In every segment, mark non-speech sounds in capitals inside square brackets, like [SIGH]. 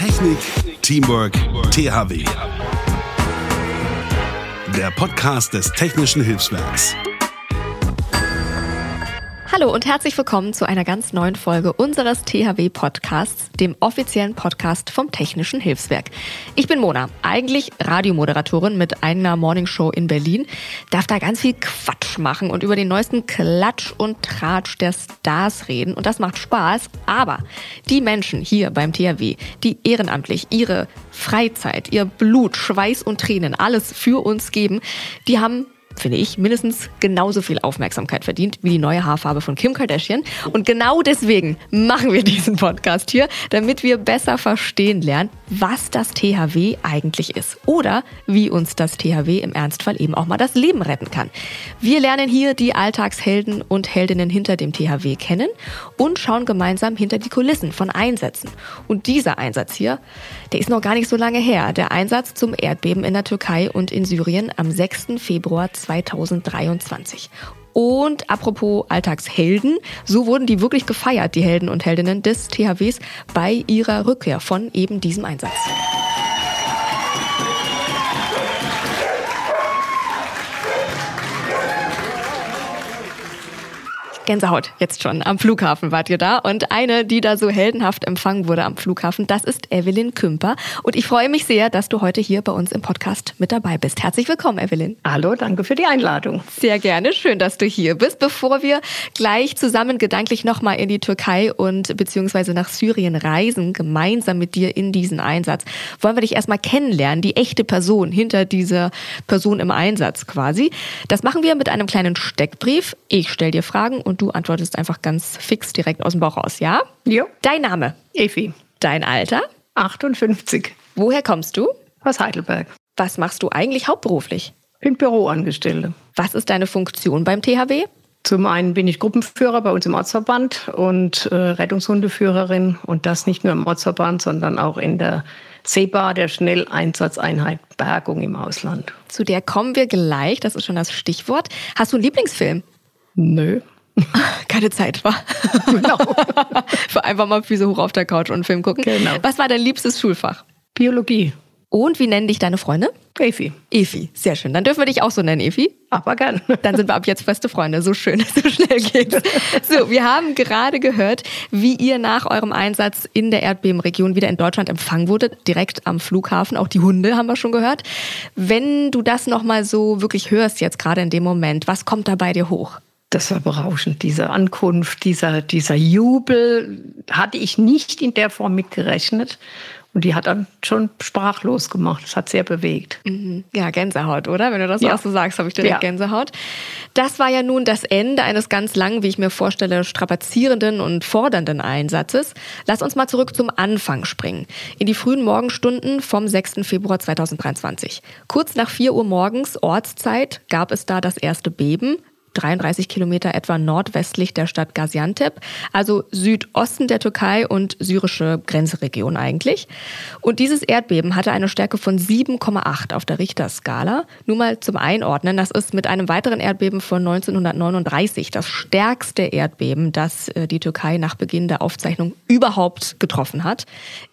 Technik, Teamwork, THW. Der Podcast des Technischen Hilfswerks. Hallo und herzlich willkommen zu einer ganz neuen Folge unseres THW Podcasts, dem offiziellen Podcast vom Technischen Hilfswerk. Ich bin Mona, eigentlich Radiomoderatorin mit einer Morningshow in Berlin, darf da ganz viel Quatsch machen und über den neuesten Klatsch und Tratsch der Stars reden und das macht Spaß, aber die Menschen hier beim THW, die ehrenamtlich ihre Freizeit, ihr Blut, Schweiß und Tränen alles für uns geben, die haben finde ich, mindestens genauso viel Aufmerksamkeit verdient wie die neue Haarfarbe von Kim Kardashian. Und genau deswegen machen wir diesen Podcast hier, damit wir besser verstehen lernen, was das THW eigentlich ist oder wie uns das THW im Ernstfall eben auch mal das Leben retten kann. Wir lernen hier die Alltagshelden und Heldinnen hinter dem THW kennen und schauen gemeinsam hinter die Kulissen von Einsätzen. Und dieser Einsatz hier, der ist noch gar nicht so lange her. Der Einsatz zum Erdbeben in der Türkei und in Syrien am 6. Februar 2023. Und apropos Alltagshelden, so wurden die wirklich gefeiert, die Helden und Heldinnen des THWs, bei ihrer Rückkehr von eben diesem Einsatz. Gänsehaut jetzt schon. Am Flughafen wart ihr da. Und eine, die da so heldenhaft empfangen wurde am Flughafen, das ist Evelyn Kümper. Und ich freue mich sehr, dass du heute hier bei uns im Podcast mit dabei bist. Herzlich willkommen, Evelyn. Hallo, danke für die Einladung. Sehr gerne. Schön, dass du hier bist. Bevor wir gleich zusammen gedanklich nochmal in die Türkei und beziehungsweise nach Syrien reisen, gemeinsam mit dir in diesen Einsatz, wollen wir dich erstmal kennenlernen, die echte Person hinter dieser Person im Einsatz quasi. Das machen wir mit einem kleinen Steckbrief. Ich stelle dir Fragen und du antwortest einfach ganz fix direkt aus dem Bauch raus, ja? Jo. Dein Name? Evi. Dein Alter? 58. Woher kommst du? Aus Heidelberg. Was machst du eigentlich hauptberuflich? Bin Büroangestellte. Was ist deine Funktion beim THW? Zum einen bin ich Gruppenführer bei uns im Ortsverband und äh, Rettungshundeführerin und das nicht nur im Ortsverband, sondern auch in der SEBA, der Schnelleinsatzeinheit Bergung im Ausland. Zu der kommen wir gleich, das ist schon das Stichwort. Hast du einen Lieblingsfilm? Nö. [LAUGHS] Keine Zeit, war. [LAUGHS] Genau. [LAUGHS] einfach mal Füße hoch auf der Couch und einen Film gucken. Genau. Was war dein liebstes Schulfach? Biologie. Und wie nennen dich deine Freunde? Efi. Efi, sehr schön. Dann dürfen wir dich auch so nennen, Efi. Aber gern. Dann sind wir ab jetzt feste Freunde. So schön, so schnell geht's. So, wir haben gerade gehört, wie ihr nach eurem Einsatz in der Erdbebenregion wieder in Deutschland empfangen wurdet, direkt am Flughafen. Auch die Hunde haben wir schon gehört. Wenn du das nochmal so wirklich hörst jetzt gerade in dem Moment, was kommt da bei dir hoch? Das war berauschend, diese Ankunft, dieser, dieser Jubel hatte ich nicht in der Form mitgerechnet. Und die hat dann schon sprachlos gemacht. Das hat sehr bewegt. Mhm. Ja, Gänsehaut, oder? Wenn du das ja. auch so sagst, habe ich direkt ja. Gänsehaut. Das war ja nun das Ende eines ganz langen, wie ich mir vorstelle, strapazierenden und fordernden Einsatzes. Lass uns mal zurück zum Anfang springen. In die frühen Morgenstunden vom 6. Februar 2023. Kurz nach 4 Uhr morgens Ortszeit gab es da das erste Beben. 33 Kilometer etwa nordwestlich der Stadt Gaziantep, also Südosten der Türkei und syrische Grenzregion eigentlich. Und dieses Erdbeben hatte eine Stärke von 7,8 auf der Richterskala. Nur mal zum Einordnen, das ist mit einem weiteren Erdbeben von 1939 das stärkste Erdbeben, das äh, die Türkei nach Beginn der Aufzeichnung überhaupt getroffen hat.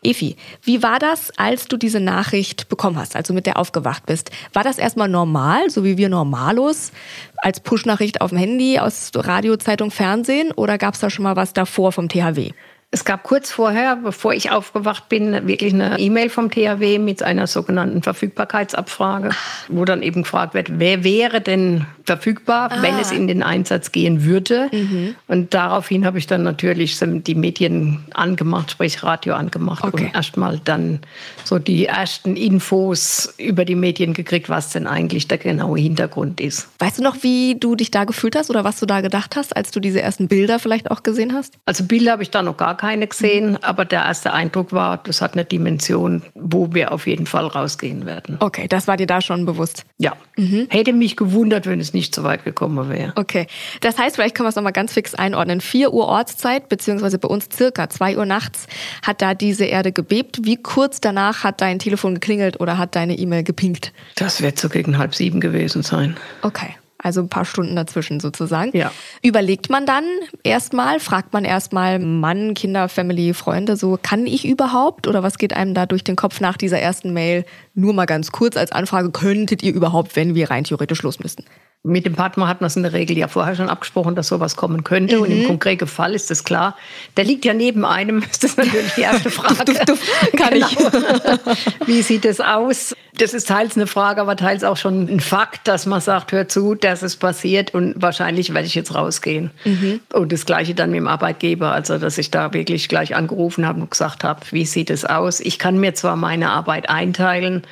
Efi, wie war das, als du diese Nachricht bekommen hast, als du mit der aufgewacht bist? War das erstmal normal, so wie wir normalos, als Push-Nachricht auf dem Handy, aus Radio, Zeitung, Fernsehen oder gab es da schon mal was davor vom THW? Es gab kurz vorher, bevor ich aufgewacht bin, wirklich eine E-Mail vom THW mit einer sogenannten Verfügbarkeitsabfrage, wo dann eben gefragt wird, wer wäre denn verfügbar, ah. wenn es in den Einsatz gehen würde. Mhm. Und daraufhin habe ich dann natürlich die Medien angemacht, sprich Radio angemacht okay. und erstmal dann so die ersten Infos über die Medien gekriegt, was denn eigentlich der genaue Hintergrund ist. Weißt du noch, wie du dich da gefühlt hast oder was du da gedacht hast, als du diese ersten Bilder vielleicht auch gesehen hast? Also Bilder habe ich da noch gar keine gesehen, aber der erste Eindruck war, das hat eine Dimension, wo wir auf jeden Fall rausgehen werden. Okay, das war dir da schon bewusst? Ja. Mhm. Hätte mich gewundert, wenn es nicht so weit gekommen wäre. Okay, das heißt, vielleicht können wir es nochmal ganz fix einordnen. 4 Uhr Ortszeit, beziehungsweise bei uns circa 2 Uhr nachts, hat da diese Erde gebebt. Wie kurz danach hat dein Telefon geklingelt oder hat deine E-Mail gepinkt? Das wird so gegen halb sieben gewesen sein. Okay. Also ein paar Stunden dazwischen sozusagen. Ja. Überlegt man dann erstmal, fragt man erstmal Mann, Kinder, Family, Freunde, so kann ich überhaupt oder was geht einem da durch den Kopf nach dieser ersten Mail? Nur mal ganz kurz als Anfrage, könntet ihr überhaupt, wenn wir rein theoretisch los müssten? Mit dem Partner hat man es in der Regel ja vorher schon abgesprochen, dass sowas kommen könnte. Mhm. Und im mhm. konkreten Fall ist das klar. Der liegt ja neben einem. [LAUGHS] Das ist natürlich die erste [LAUGHS] Frage. duff, duff, duff. Kann genau. ich. [LAUGHS] Wie sieht das aus? Das ist teils eine Frage, aber teils auch schon ein Fakt, dass man sagt, hör zu, dass es passiert und wahrscheinlich werde ich jetzt rausgehen. Mhm. Und das Gleiche dann mit dem Arbeitgeber. Also, dass ich da wirklich gleich angerufen habe und gesagt habe, wie sieht es aus? Ich kann mir zwar meine Arbeit einteilen,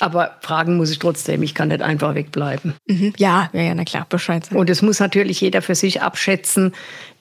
aber fragen muss ich trotzdem. Ich kann nicht einfach wegbleiben. Mhm. Ja, ja, ja, na klar, Bescheid sagen. Und es muss natürlich jeder für sich abschätzen,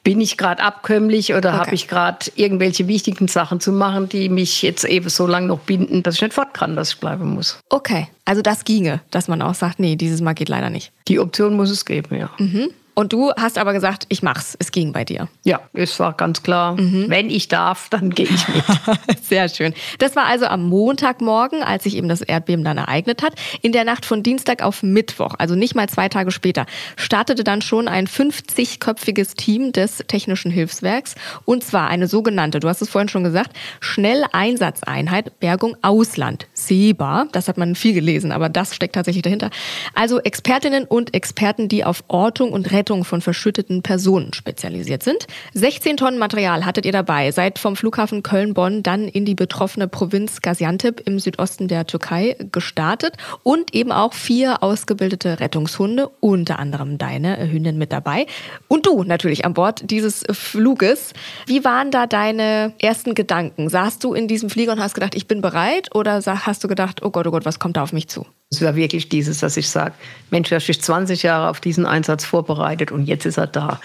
bin ich gerade abkömmlich oder okay. habe ich gerade irgendwelche wichtigen Sachen zu machen, die mich jetzt eben so lange noch binden, dass ich nicht fort kann, dass ich bleiben muss. Okay, also das ginge, dass man auch sagt, nee, dieses Mal geht leider nicht. Die Option muss es geben, ja. Mhm. Und du hast aber gesagt, ich mach's. Es ging bei dir. Ja, es war ganz klar. Mhm. Wenn ich darf, dann gehe ich mit. [LAUGHS] Sehr schön. Das war also am Montagmorgen, als sich eben das Erdbeben dann ereignet hat. In der Nacht von Dienstag auf Mittwoch, also nicht mal zwei Tage später, startete dann schon ein 50-köpfiges Team des Technischen Hilfswerks. Und zwar eine sogenannte, du hast es vorhin schon gesagt, Schnelleinsatzeinheit Bergung Ausland. SEBA. Das hat man viel gelesen, aber das steckt tatsächlich dahinter. Also Expertinnen und Experten, die auf Ortung und Rettung Rettung von verschütteten Personen spezialisiert sind. 16 Tonnen Material hattet ihr dabei, seid vom Flughafen Köln-Bonn dann in die betroffene Provinz Gaziantep im Südosten der Türkei gestartet und eben auch vier ausgebildete Rettungshunde, unter anderem deine Hündin mit dabei und du natürlich an Bord dieses Fluges. Wie waren da deine ersten Gedanken? Saßt du in diesem Flieger und hast gedacht, ich bin bereit oder hast du gedacht, oh Gott, oh Gott, was kommt da auf mich zu? Es war wirklich dieses, dass ich sage, Mensch, hast dich 20 Jahre auf diesen Einsatz vorbereitet und jetzt ist er da.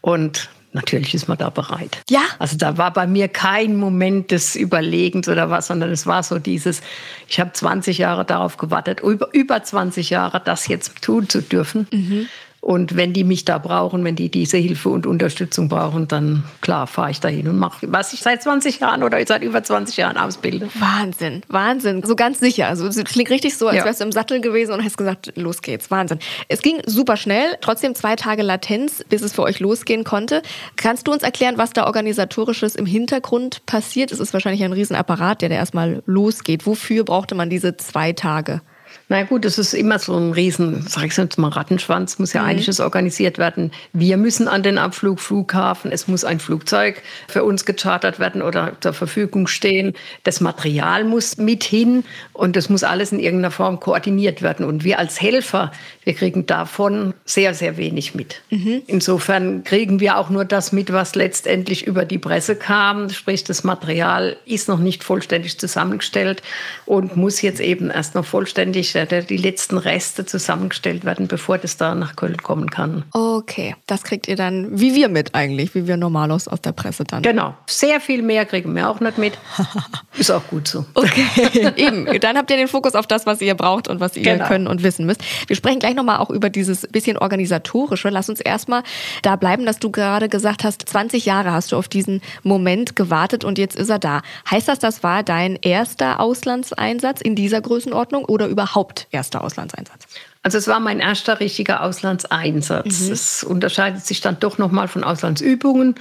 Und natürlich ist man da bereit. Ja. Also da war bei mir kein Moment des Überlegens oder was, sondern es war so dieses, ich habe 20 Jahre darauf gewartet, über, über 20 Jahre das jetzt tun zu dürfen. Mhm. Und wenn die mich da brauchen, wenn die diese Hilfe und Unterstützung brauchen, dann klar fahre ich dahin und mache, was ich seit 20 Jahren oder seit über 20 Jahren ausbilde. Wahnsinn, Wahnsinn. So ganz sicher. Also es klingt richtig so, als ja. wärst du im Sattel gewesen und hast gesagt, los geht's. Wahnsinn. Es ging super schnell, trotzdem zwei Tage Latenz, bis es für euch losgehen konnte. Kannst du uns erklären, was da organisatorisches im Hintergrund passiert? Es ist wahrscheinlich ein Riesenapparat, der da erstmal losgeht. Wofür brauchte man diese zwei Tage? Na gut, das ist immer so ein Riesen, sag ich jetzt mal, Rattenschwanz, muss ja mhm. einiges organisiert werden. Wir müssen an den Abflugflughafen, es muss ein Flugzeug für uns gechartert werden oder zur Verfügung stehen. Das Material muss mit hin und das muss alles in irgendeiner Form koordiniert werden. Und wir als Helfer, wir kriegen davon sehr, sehr wenig mit. Mhm. Insofern kriegen wir auch nur das mit, was letztendlich über die Presse kam. Sprich, das Material ist noch nicht vollständig zusammengestellt und muss jetzt eben erst noch vollständig die letzten Reste zusammengestellt werden, bevor das da nach Köln kommen kann. Okay, das kriegt ihr dann, wie wir mit eigentlich, wie wir normalos aus der Presse dann. Genau, sehr viel mehr kriegen wir auch nicht mit. [LAUGHS] Ist auch gut so. Okay, [LAUGHS] eben. Dann habt ihr den Fokus auf das, was ihr braucht und was ihr genau. können und wissen müsst. Wir sprechen gleich nochmal auch über dieses bisschen organisatorische. Lass uns erstmal da bleiben, dass du gerade gesagt hast, 20 Jahre hast du auf diesen Moment gewartet und jetzt ist er da. Heißt das, das war dein erster Auslandseinsatz in dieser Größenordnung oder überhaupt überhaupt erster Auslandseinsatz? Also es war mein erster richtiger Auslandseinsatz. Mhm. Es unterscheidet sich dann doch nochmal von Auslandsübungen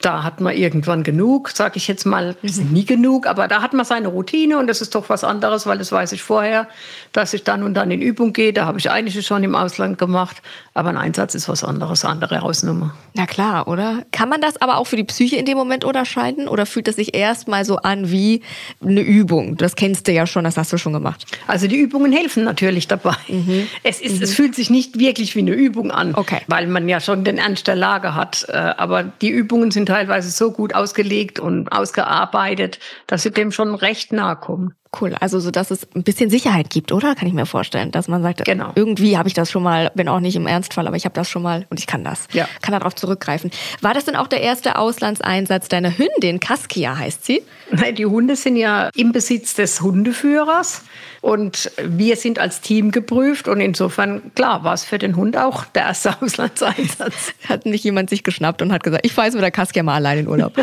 da hat man irgendwann genug, sage ich jetzt mal, mhm. nie genug, aber da hat man seine Routine und das ist doch was anderes, weil das weiß ich vorher, dass ich dann und dann in Übung gehe. Da habe ich eigentlich schon im Ausland gemacht, aber ein Einsatz ist was anderes, andere Hausnummer. Na klar, oder? Kann man das aber auch für die Psyche in dem Moment unterscheiden oder fühlt es sich erstmal so an wie eine Übung? Das kennst du ja schon, das hast du schon gemacht. Also die Übungen helfen natürlich dabei. Mhm. Es, ist, mhm. es fühlt sich nicht wirklich wie eine Übung an, okay. weil man ja schon den Ernst der Lage hat. Äh, aber die Übungen sind teilweise so gut ausgelegt und ausgearbeitet, dass sie dem schon recht nahe kommen. Cool, also so, dass es ein bisschen Sicherheit gibt, oder? Kann ich mir vorstellen, dass man sagt, genau. irgendwie habe ich das schon mal, bin auch nicht im Ernstfall, aber ich habe das schon mal und ich kann das. Ja. Kann darauf zurückgreifen. War das denn auch der erste Auslandseinsatz deiner Hündin? Kaskia heißt sie? Nein, die Hunde sind ja im Besitz des Hundeführers und wir sind als Team geprüft und insofern, klar, war es für den Hund auch der erste [LAUGHS] Auslandseinsatz. Hat nicht jemand sich geschnappt und hat gesagt, ich fahre jetzt mit der Kaskia mal allein in Urlaub?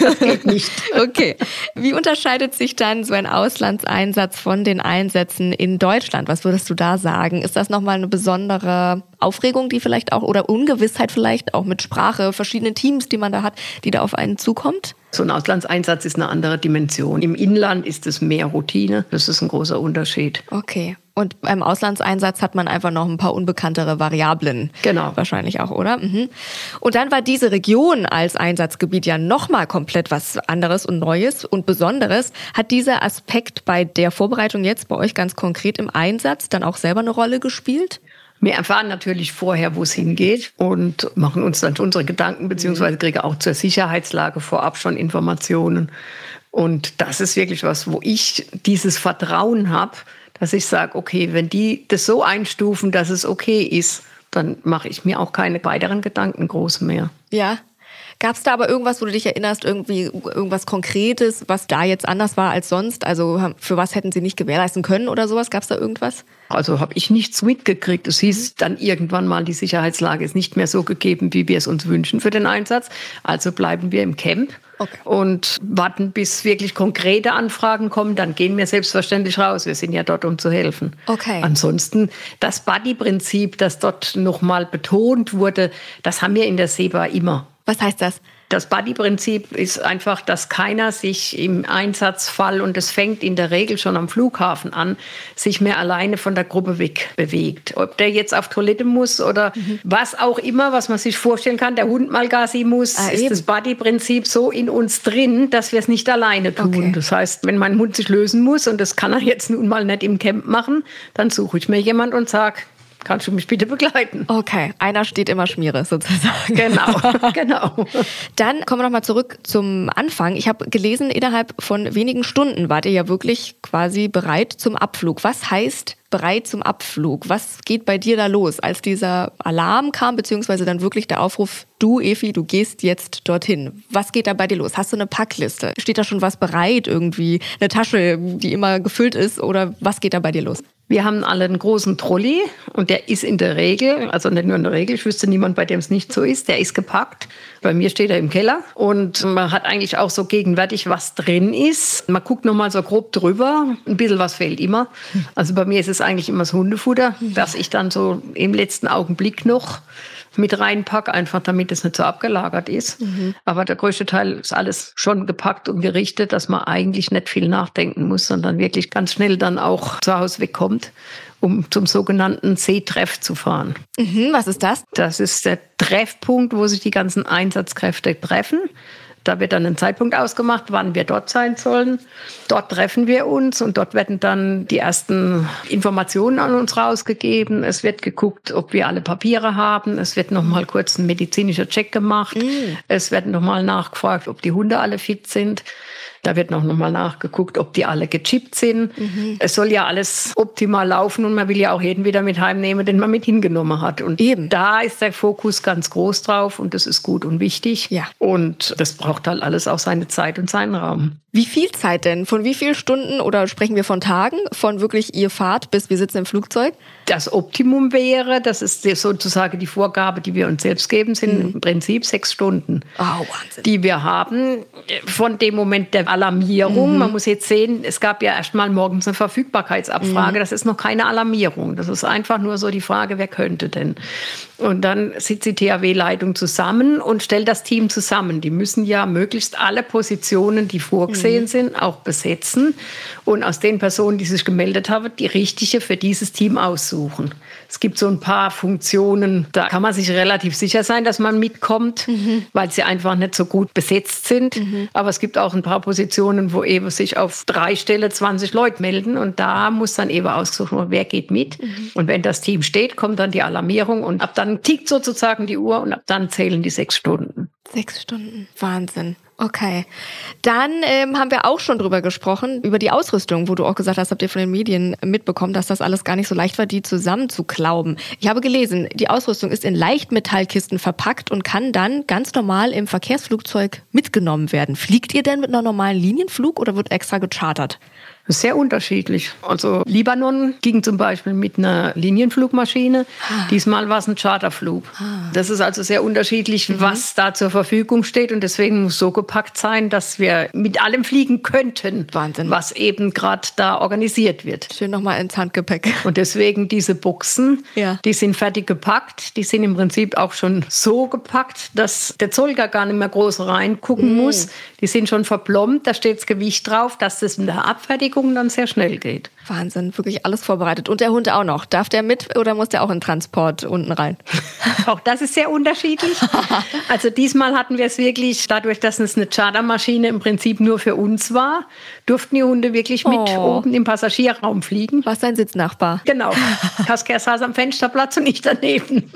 das geht nicht. [LAUGHS] Okay. Wie unterscheidet sich dann so ein Auslandseinsatz Auslandseinsatz von den Einsätzen in Deutschland. Was würdest du da sagen? Ist das nochmal eine besondere Aufregung, die vielleicht auch oder Ungewissheit vielleicht auch mit Sprache, verschiedenen Teams, die man da hat, die da auf einen zukommt? So ein Auslandseinsatz ist eine andere Dimension. Im Inland ist es mehr Routine. Das ist ein großer Unterschied. Okay. Und beim Auslandseinsatz hat man einfach noch ein paar unbekanntere Variablen. Genau. Wahrscheinlich auch, oder? Mhm. Und dann war diese Region als Einsatzgebiet ja nochmal komplett was anderes und Neues und Besonderes. Hat dieser Aspekt bei der Vorbereitung jetzt bei euch ganz konkret im Einsatz dann auch selber eine Rolle gespielt? Wir erfahren natürlich vorher, wo es hingeht und machen uns dann unsere Gedanken, beziehungsweise kriegen auch zur Sicherheitslage vorab schon Informationen. Und das ist wirklich was, wo ich dieses Vertrauen habe, dass ich sage, okay, wenn die das so einstufen, dass es okay ist, dann mache ich mir auch keine weiteren Gedanken groß mehr. Ja. Gab es da aber irgendwas, wo du dich erinnerst, irgendwie irgendwas Konkretes, was da jetzt anders war als sonst? Also für was hätten sie nicht gewährleisten können oder sowas? Gab es da irgendwas? Also habe ich nichts mitgekriegt. Es hieß dann irgendwann mal, die Sicherheitslage ist nicht mehr so gegeben, wie wir es uns wünschen für den Einsatz. Also bleiben wir im Camp. Okay. Und warten, bis wirklich konkrete Anfragen kommen, dann gehen wir selbstverständlich raus. Wir sind ja dort, um zu helfen. Okay. Ansonsten das Buddy-Prinzip, das dort nochmal betont wurde, das haben wir in der SEBA immer. Was heißt das? Das Buddy-Prinzip ist einfach, dass keiner sich im Einsatzfall, und es fängt in der Regel schon am Flughafen an, sich mehr alleine von der Gruppe wegbewegt. Ob der jetzt auf Toilette muss oder mhm. was auch immer, was man sich vorstellen kann, der Hund mal Gassi muss, ah, ist eben. das Buddy-Prinzip so in uns drin, dass wir es nicht alleine tun. Okay. Das heißt, wenn mein Hund sich lösen muss, und das kann er jetzt nun mal nicht im Camp machen, dann suche ich mir jemand und sage, kannst du mich bitte begleiten? Okay, einer steht immer Schmiere sozusagen. Genau, [LAUGHS] genau. Dann kommen wir nochmal zurück zum Anfang. Ich habe gelesen, innerhalb von wenigen Stunden wart ihr ja wirklich quasi bereit zum Abflug. Was heißt bereit zum Abflug? Was geht bei dir da los, als dieser Alarm kam, beziehungsweise dann wirklich der Aufruf, du Efi, du gehst jetzt dorthin? Was geht da bei dir los? Hast du eine Packliste? Steht da schon was bereit irgendwie? Eine Tasche, die immer gefüllt ist? Oder was geht da bei dir los? Wir haben alle einen großen Trolley und der ist in der Regel, also nicht nur in der Regel, ich wüsste niemand, bei dem es nicht so ist, der ist gepackt. Bei mir steht er im Keller und man hat eigentlich auch so gegenwärtig, was drin ist. Man guckt nochmal so grob drüber, ein bisschen was fehlt immer. Also bei mir ist es eigentlich immer das Hundefutter, das ich dann so im letzten Augenblick noch mit reinpacke, einfach damit es nicht so abgelagert ist. Mhm. Aber der größte Teil ist alles schon gepackt und gerichtet, dass man eigentlich nicht viel nachdenken muss, sondern wirklich ganz schnell dann auch zu Hause wegkommt, um zum sogenannten Seetreff zu fahren. Mhm, was ist das? Das ist der Treffpunkt, wo sich die ganzen Einsatzkräfte treffen. Da wird dann ein Zeitpunkt ausgemacht, wann wir dort sein sollen. Dort treffen wir uns und dort werden dann die ersten Informationen an uns rausgegeben. Es wird geguckt, ob wir alle Papiere haben. Es wird nochmal kurz ein medizinischer Check gemacht. Mm. Es wird nochmal nachgefragt, ob die Hunde alle fit sind. Da wird noch mal nachgeguckt, ob die alle gechippt sind. Mhm. Es soll ja alles optimal laufen und man will ja auch jeden wieder mit heimnehmen, den man mit hingenommen hat. Und eben da ist der Fokus ganz groß drauf und das ist gut und wichtig. Ja. Und das braucht halt alles auch seine Zeit und seinen Raum. Wie viel Zeit denn? Von wie vielen Stunden oder sprechen wir von Tagen? Von wirklich ihr Fahrt bis wir sitzen im Flugzeug? Das Optimum wäre, das ist sozusagen die Vorgabe, die wir uns selbst geben, sind mhm. im Prinzip sechs Stunden, oh, Wahnsinn. die wir haben. Von dem Moment der Alarmierung, mhm. man muss jetzt sehen, es gab ja erst mal morgens eine Verfügbarkeitsabfrage, mhm. das ist noch keine Alarmierung. Das ist einfach nur so die Frage, wer könnte denn? Und dann sitzt die THW-Leitung zusammen und stellt das Team zusammen. Die müssen ja möglichst alle Positionen, die vorgesehen mhm. sind, auch besetzen und aus den Personen, die sich gemeldet haben, die richtige für dieses Team aussuchen. Es gibt so ein paar Funktionen, da kann man sich relativ sicher sein, dass man mitkommt, mhm. weil sie einfach nicht so gut besetzt sind. Mhm. Aber es gibt auch ein paar Positionen, wo eben sich auf drei Stelle 20 Leute melden und da muss dann eben ausgesucht werden, wer geht mit. Mhm. Und wenn das Team steht, kommt dann die Alarmierung und ab dann tickt sozusagen die Uhr und ab dann zählen die sechs Stunden. Sechs Stunden, Wahnsinn. Okay. Dann ähm, haben wir auch schon drüber gesprochen, über die Ausrüstung, wo du auch gesagt hast, habt ihr von den Medien mitbekommen, dass das alles gar nicht so leicht war, die zusammenzuklauben. Ich habe gelesen, die Ausrüstung ist in Leichtmetallkisten verpackt und kann dann ganz normal im Verkehrsflugzeug mitgenommen werden. Fliegt ihr denn mit einer normalen Linienflug oder wird extra gechartert? Sehr unterschiedlich. Also Libanon ging zum Beispiel mit einer Linienflugmaschine. Ah. Diesmal war es ein Charterflug. Ah. Das ist also sehr unterschiedlich, mhm. was da zur Verfügung steht. Und deswegen muss so gepackt sein, dass wir mit allem fliegen könnten, Wahnsinn. was eben gerade da organisiert wird. Schön nochmal ins Handgepäck. Und deswegen diese Boxen, ja. die sind fertig gepackt. Die sind im Prinzip auch schon so gepackt, dass der Zoll gar nicht mehr groß reingucken mhm. muss. Die sind schon verplombt, da steht das Gewicht drauf, dass das in der Abfertigung dann sehr schnell geht. Wahnsinn, wirklich alles vorbereitet. Und der Hund auch noch. Darf der mit oder muss der auch in Transport unten rein? [LAUGHS] auch das ist sehr unterschiedlich. [LAUGHS] also diesmal hatten wir es wirklich, dadurch, dass es eine Chartermaschine im Prinzip nur für uns war, durften die Hunde wirklich mit oh. oben im Passagierraum fliegen. Was sein Sitznachbar? Genau. [LAUGHS] Kasker saß am Fensterplatz und ich daneben.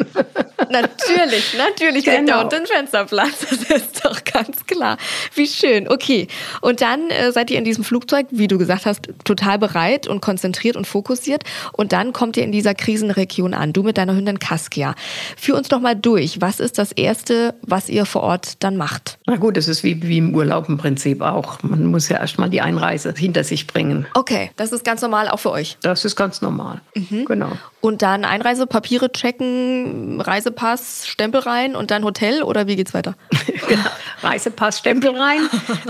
natürlich, natürlich genau. der Hund den Fensterplatz. Das ist doch ganz klar. Wie schön. Okay. Und dann äh, seid ihr in diesem Flugzeug, wie du gesagt hast, total bereit und konzentriert und fokussiert. Und dann kommt ihr in dieser Krisenregion an. Du mit deiner Hündin Kaskia. Führ uns doch mal durch. Was ist das Erste, was ihr vor Ort dann macht? Na gut, es ist wie, wie im Urlaub im Prinzip auch. Man muss ja erstmal die Einreise hinter sich bringen. Okay, das ist ganz normal auch für euch. Das ist ganz normal. Mhm. Genau. Und dann Einreisepapiere checken, Reisepass, Stempel rein und dann Hotel oder wie geht's weiter? [LAUGHS] genau. Reisepass, Stempel rein.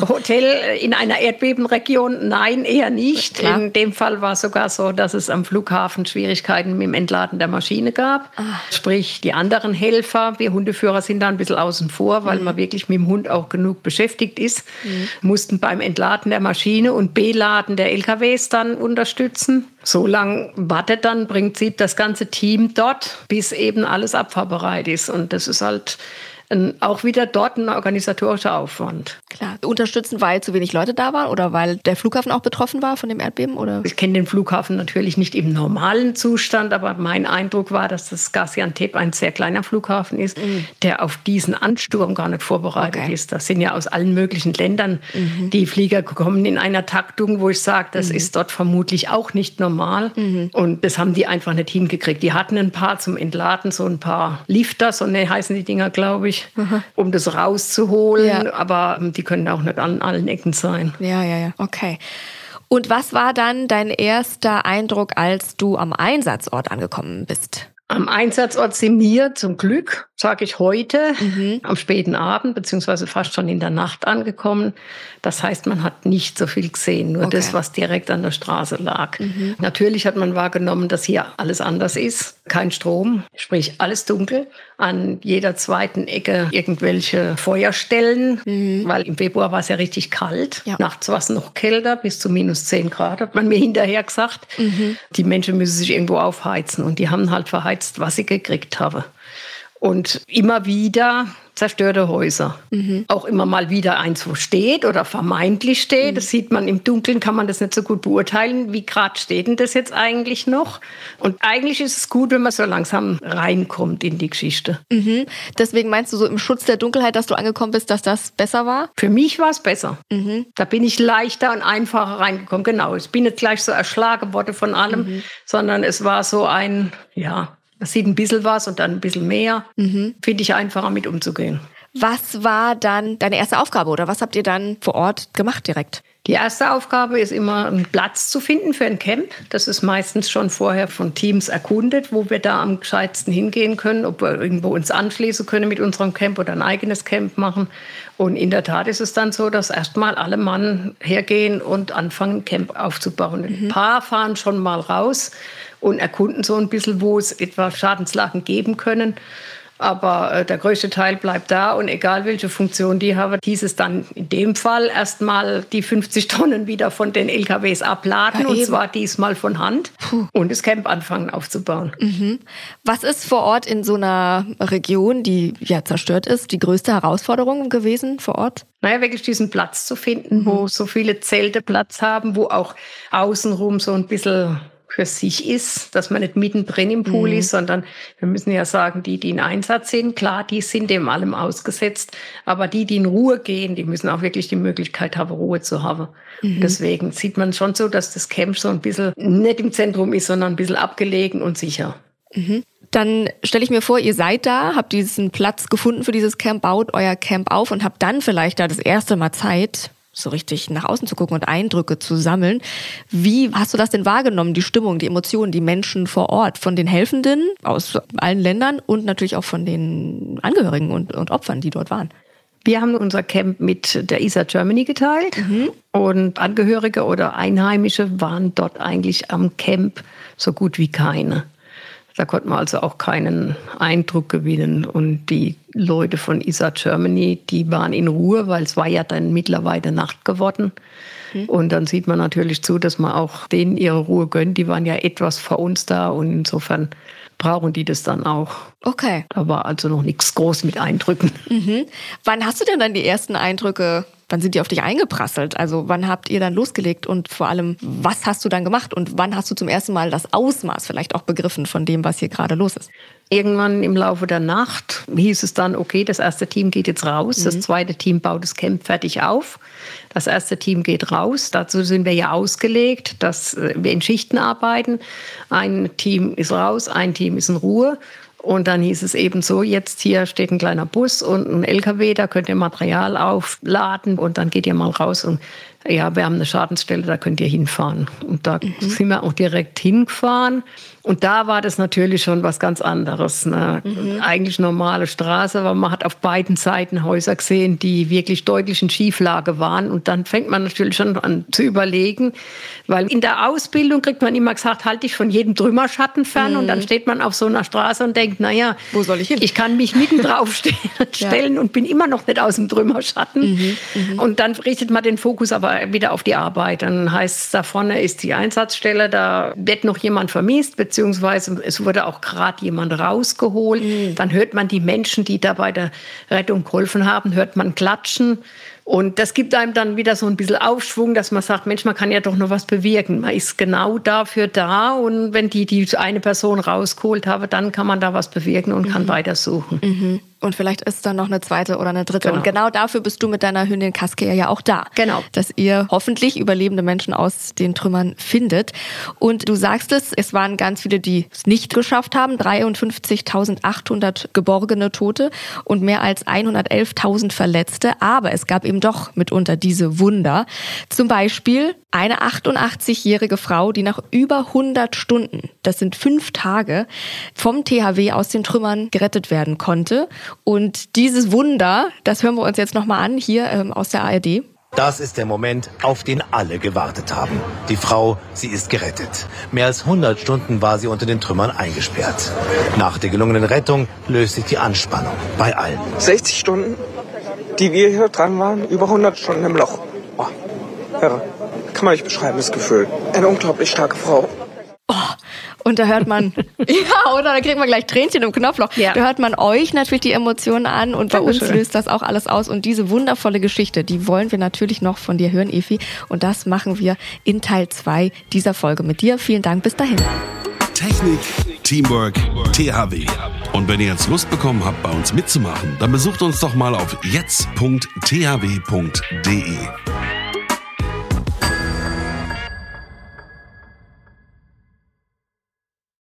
Hotel in einer Erdbebenregion? Nein, eher nicht. Klar. In dem Fall war es sogar so, dass es am Flughafen Schwierigkeiten mit dem Entladen der Maschine gab. Ah. Sprich, die anderen Helfer, wir Hundeführer sind da ein bisschen außen vor, weil mhm. man wirklich mit dem Hund auch genug beschäftigt ist, mhm. mussten beim Entladen der Maschine und Beladen der LKWs dann unterstützen. So lange wartet dann, bringt sie das ganze Team dort, bis eben alles abfahrbereit ist. Und das ist halt auch wieder dort ein organisatorischer Aufwand. Klar. Unterstützen, weil zu wenig Leute da waren oder weil der Flughafen auch betroffen war von dem Erdbeben? Oder? Ich kenne den Flughafen natürlich nicht im normalen Zustand, aber mein Eindruck war, dass das Gaziantep ein sehr kleiner Flughafen ist, mhm. der auf diesen Ansturm gar nicht vorbereitet okay. ist. Das sind ja aus allen möglichen Ländern mhm. die Flieger gekommen in einer Taktung, wo ich sage, das mhm. ist dort vermutlich auch nicht normal. Mhm. Und das haben die einfach nicht hingekriegt. Die hatten ein paar zum Entladen, so ein paar Lifter, so ne, heißen die Dinger, glaube ich durch, Aha. um das rauszuholen. Ja. Aber ähm, die können auch nicht an allen Ecken sein. Ja, ja, ja. Okay. Und was war dann dein erster Eindruck, als du am Einsatzort angekommen bist? Am Einsatzort sind wir zum Glück, sage ich heute, mhm. am späten Abend beziehungsweise fast schon in der Nacht angekommen. Das heißt, man hat nicht so viel gesehen, nur okay. das, was direkt an der Straße lag. Mhm. Natürlich hat man wahrgenommen, dass hier alles anders ist. Kein Strom, sprich alles dunkel. An jeder zweiten Ecke irgendwelche Feuerstellen, mhm. weil im Februar war es ja richtig kalt. Ja. Nachts war es noch kälter, bis zu minus 10 Grad, hat man mir hinterher gesagt. Mhm. Die Menschen müssen sich irgendwo aufheizen und die haben halt verheizt geheizt, was ich gekriegt habe. Und immer wieder zerstörte Häuser. Mhm. Auch immer mal wieder eins, wo steht oder vermeintlich steht. Mhm. Das sieht man im Dunkeln, kann man das nicht so gut beurteilen. Wie gerade steht denn das jetzt eigentlich noch? Und eigentlich ist es gut, wenn man so langsam reinkommt in die Geschichte. Mhm. Deswegen meinst du so im Schutz der Dunkelheit, dass du angekommen bist, dass das besser war? Für mich war es besser. Mhm. Da bin ich leichter und einfacher reingekommen. Genau. Ich bin nicht gleich so erschlagen worden von allem, mhm. sondern es war so ein, ja, man sieht ein bisschen was und dann ein bisschen mehr. Mhm. Finde ich einfacher mit umzugehen. Was war dann deine erste Aufgabe oder was habt ihr dann vor Ort gemacht direkt? Die erste Aufgabe ist immer, einen Platz zu finden für ein Camp. Das ist meistens schon vorher von Teams erkundet, wo wir da am gescheitsten hingehen können, ob wir irgendwo uns anschließen können mit unserem Camp oder ein eigenes Camp machen. Und in der Tat ist es dann so, dass erstmal alle Mann hergehen und anfangen, ein Camp aufzubauen. Mhm. Ein paar fahren schon mal raus und erkunden so ein bisschen, wo es etwa Schadenslagen geben können. Aber äh, der größte Teil bleibt da und egal welche Funktion die haben, hieß es dann in dem Fall erstmal die 50 Tonnen wieder von den LKWs abladen ja, und zwar diesmal von Hand Puh. und das Camp anfangen aufzubauen. Mhm. Was ist vor Ort in so einer Region, die ja zerstört ist, die größte Herausforderung gewesen vor Ort? Naja, wirklich diesen Platz zu finden, mhm. wo so viele Zelte Platz haben, wo auch außenrum so ein bisschen für sich ist, dass man nicht mittendrin im Pool mhm. ist, sondern wir müssen ja sagen, die, die in Einsatz sind, klar, die sind dem allem ausgesetzt, aber die, die in Ruhe gehen, die müssen auch wirklich die Möglichkeit haben, Ruhe zu haben. Mhm. Deswegen sieht man schon so, dass das Camp so ein bisschen nicht im Zentrum ist, sondern ein bisschen abgelegen und sicher. Mhm. Dann stelle ich mir vor, ihr seid da, habt diesen Platz gefunden für dieses Camp, baut euer Camp auf und habt dann vielleicht da das erste Mal Zeit, so richtig nach außen zu gucken und Eindrücke zu sammeln. Wie hast du das denn wahrgenommen, die Stimmung, die Emotionen, die Menschen vor Ort, von den Helfenden aus allen Ländern und natürlich auch von den Angehörigen und, und Opfern, die dort waren? Wir haben unser Camp mit der ISA Germany geteilt mhm. und Angehörige oder Einheimische waren dort eigentlich am Camp so gut wie keine. Da konnte man also auch keinen Eindruck gewinnen. Und die Leute von ISA Germany, die waren in Ruhe, weil es war ja dann mittlerweile Nacht geworden. Mhm. Und dann sieht man natürlich zu, dass man auch denen ihre Ruhe gönnt. Die waren ja etwas vor uns da und insofern brauchen die das dann auch. Okay. Da war also noch nichts groß mit Eindrücken. Mhm. Wann hast du denn dann die ersten Eindrücke wann sind die auf dich eingeprasselt? Also wann habt ihr dann losgelegt und vor allem, was hast du dann gemacht und wann hast du zum ersten Mal das Ausmaß vielleicht auch begriffen von dem, was hier gerade los ist? Irgendwann im Laufe der Nacht hieß es dann, okay, das erste Team geht jetzt raus, mhm. das zweite Team baut das Camp fertig auf. Das erste Team geht raus. Dazu sind wir ja ausgelegt, dass äh, wir in Schichten arbeiten. Ein Team ist raus, ein Team ist in Ruhe. Und dann hieß es eben so, jetzt hier steht ein kleiner Bus und ein LKW, da könnt ihr Material aufladen und dann geht ihr mal raus und ja, wir haben eine Schadensstelle, da könnt ihr hinfahren. Und da mhm. sind wir auch direkt hingefahren. Und da war das natürlich schon was ganz anderes. Ne? Mhm. Eigentlich normale Straße, aber man hat auf beiden Seiten Häuser gesehen, die wirklich deutlich in Schieflage waren. Und dann fängt man natürlich schon an zu überlegen, weil in der Ausbildung kriegt man immer gesagt, halte dich von jedem Trümmerschatten fern. Mhm. Und dann steht man auf so einer Straße und denkt, naja, wo soll ich hin? Ich kann mich mitten drauf [LAUGHS] stellen ja. und bin immer noch nicht aus dem Trümmerschatten. Mhm. mhm. Und dann richtet man den Fokus aber wieder auf die Arbeit. Dann heißt es, da vorne ist die Einsatzstelle, da wird noch jemand vermisst, beziehungsweise es wurde auch gerade jemand rausgeholt. Mhm. Dann hört man die Menschen, die da bei der Rettung geholfen haben, hört man klatschen. Und das gibt einem dann wieder so ein bisschen Aufschwung, dass man sagt, Mensch, man kann ja doch noch was bewirken. Man ist genau dafür da und wenn die, die eine Person rausgeholt habe, dann kann man da was bewirken und mhm. kann weitersuchen. Mhm. Und vielleicht ist dann noch eine zweite oder eine dritte. Genau. Und genau dafür bist du mit deiner Hündin Kaskea ja auch da. Genau. Dass ihr hoffentlich überlebende Menschen aus den Trümmern findet. Und du sagst es, es waren ganz viele, die es nicht geschafft haben. 53.800 geborgene Tote und mehr als 111.000 Verletzte. Aber es gab eben doch mitunter diese Wunder. Zum Beispiel eine 88-jährige Frau, die nach über 100 Stunden, das sind fünf Tage, vom THW aus den Trümmern gerettet werden konnte. Und dieses Wunder, das hören wir uns jetzt nochmal an, hier ähm, aus der ARD. Das ist der Moment, auf den alle gewartet haben. Die Frau, sie ist gerettet. Mehr als 100 Stunden war sie unter den Trümmern eingesperrt. Nach der gelungenen Rettung löst sich die Anspannung bei allen. 60 Stunden, die wir hier dran waren, über 100 Stunden im Loch. Oh, Herr, kann man nicht beschreiben, das Gefühl. Eine unglaublich starke Frau. Und da hört man, [LAUGHS] ja, oder da kriegt man gleich Tränchen im Knopfloch. Ja. Da hört man euch natürlich die Emotionen an und bei Dankeschön. uns löst das auch alles aus. Und diese wundervolle Geschichte, die wollen wir natürlich noch von dir hören, Efi. Und das machen wir in Teil 2 dieser Folge mit dir. Vielen Dank, bis dahin. Technik, Teamwork, THW. Und wenn ihr jetzt Lust bekommen habt, bei uns mitzumachen, dann besucht uns doch mal auf jetzt.thw.de.